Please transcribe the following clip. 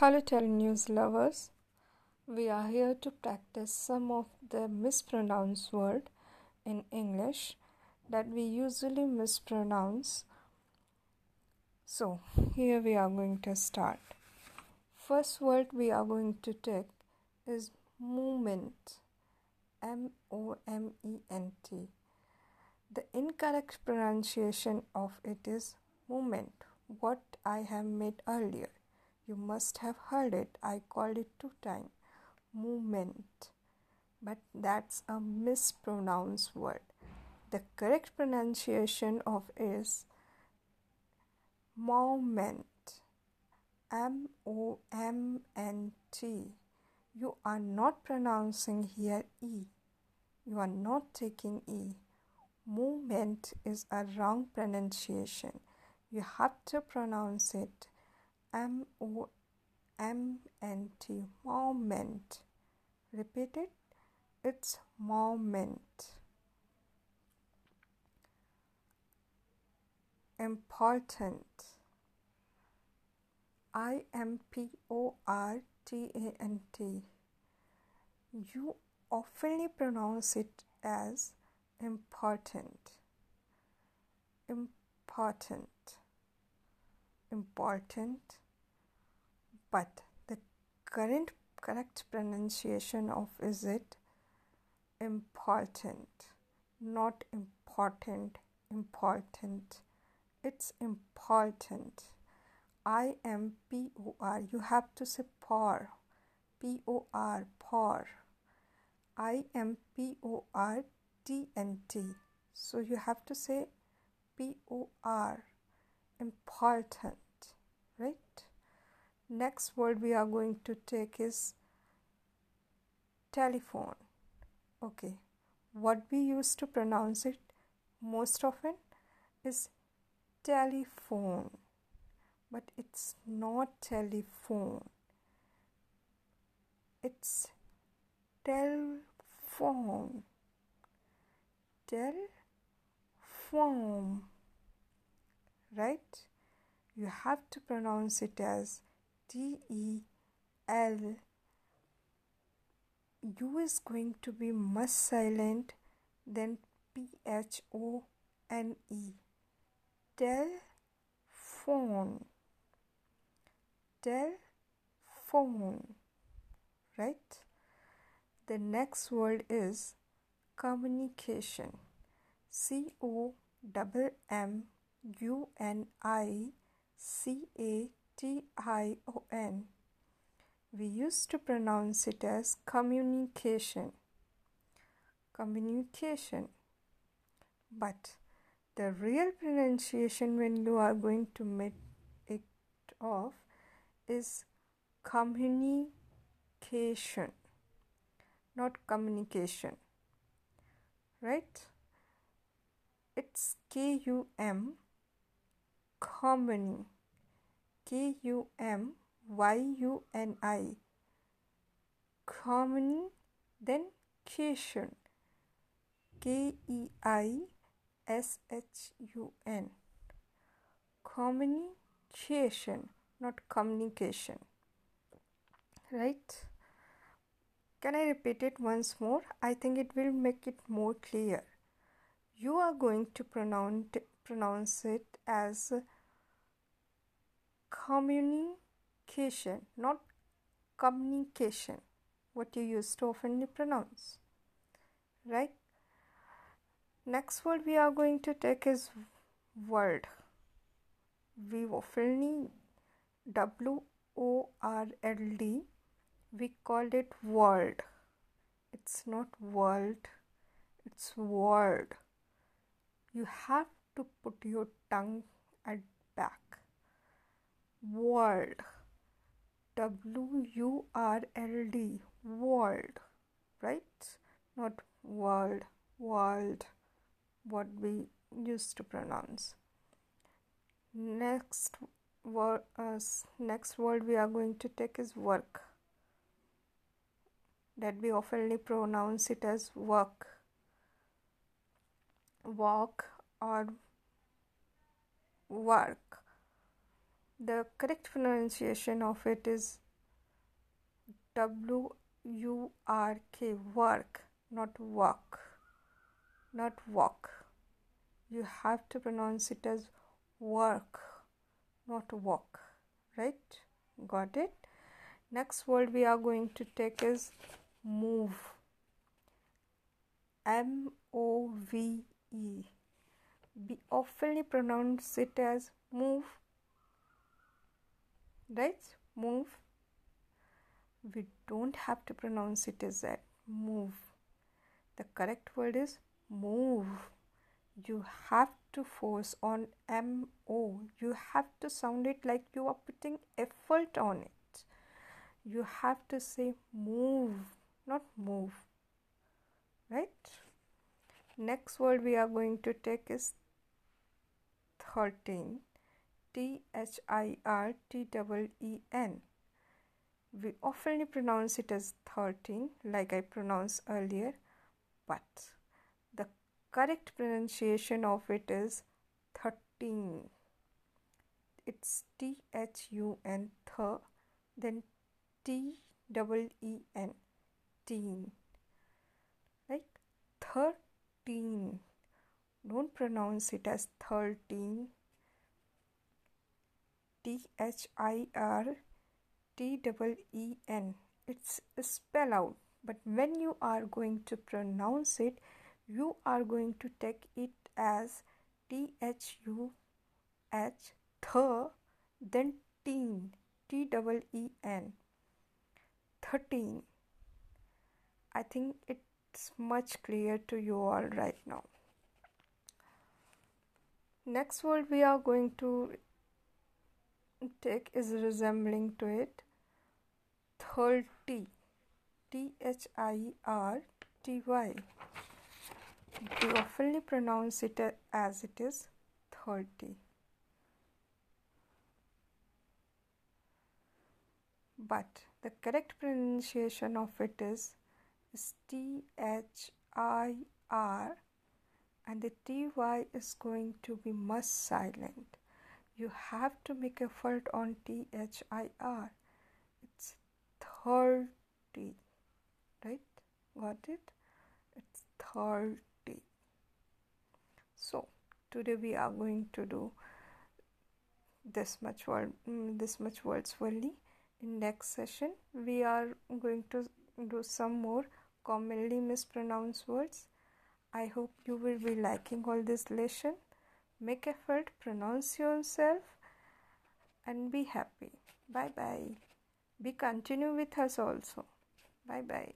Hello, telenews lovers. We are here to practice some of the mispronounced word in English that we usually mispronounce. So, here we are going to start. First word we are going to take is moment. M O M E N T. The incorrect pronunciation of it is moment, what I have made earlier. You must have heard it. I called it two times. Movement. But that's a mispronounced word. The correct pronunciation of is moment. M O M N T. You are not pronouncing here E. You are not taking E. Movement is a wrong pronunciation. You have to pronounce it M O M N T moment. Repeat it. It's moment. Important. I M P O R T A N T. You oftenly pronounce it as important. Important important but the current correct pronunciation of is it important? Not important important. It's important. I am p o r. You have to say por p o r por i am p o r t n t. So you have to say p o r important right? Next word we are going to take is telephone. Okay. What we used to pronounce it most often is telephone. But it's not telephone. It's telephone. Telephone right? You have to pronounce it as T E L. U is going to be much silent than P H O N E. Telephone. Telephone. Right? The next word is communication. C O M M U N I C A T I O N. We used to pronounce it as communication. Communication. But the real pronunciation when you are going to make it off is communication, not communication. Right? It's K U M Kumyuni. K U M Y U N I. Kumyuni, then Keishun. K E I S H U N. Communication, not communication. Right? Can I repeat it once more? I think it will make it more clear. You are going to pronounce pronounce it as communication, not communication, what you used to often pronounce. Right? Next word we are going to take is word. We often W O R L D. We called it world. It's not world, it's word. You have to put your tongue at back. World. W U R L D. World. Right? Not world. World. What we used to pronounce. Next word. Uh, next word we are going to take is work. That we oftenly pronounce it as work. Walk or work. The correct pronunciation of it is W U R K, work, not walk, not walk. You have to pronounce it as work, not walk, right? Got it? Next word we are going to take is move. M O V E. We often pronounce it as move, right? Move. We don't have to pronounce it as that. Move. The correct word is move. You have to force on mo you have to sound it like you are putting effort on it. You have to say move not move. Right? Next word we are going to take is 13 t h i r t e e n. We often pronounce it as 13 like I pronounced earlier but the correct pronunciation of it is 13 it's T H U N th then T double E N teen. Like 13 don't pronounce it as 13 T H I R T double E N. It's spell out, but when you are going to pronounce it, you are going to take it as T H U H th then teen T E N. 13. I think it's much clear to you all right now. Next word we are going to take is resembling to it thirty T H I R T Y. We often pronounce it as it is thirty. But the correct pronunciation of it is, is T H I R and the TY is going to be must silent. You have to make effort on T H I R. It's 30 right? Got it? It's 30 so today we are going to do this much word mm, this much words only. In next session we are going to do some more commonly mispronounced words i hope you will be liking all this lesson. Make effort pronounce yourself and be happy. Bye bye be continue with us also. Bye bye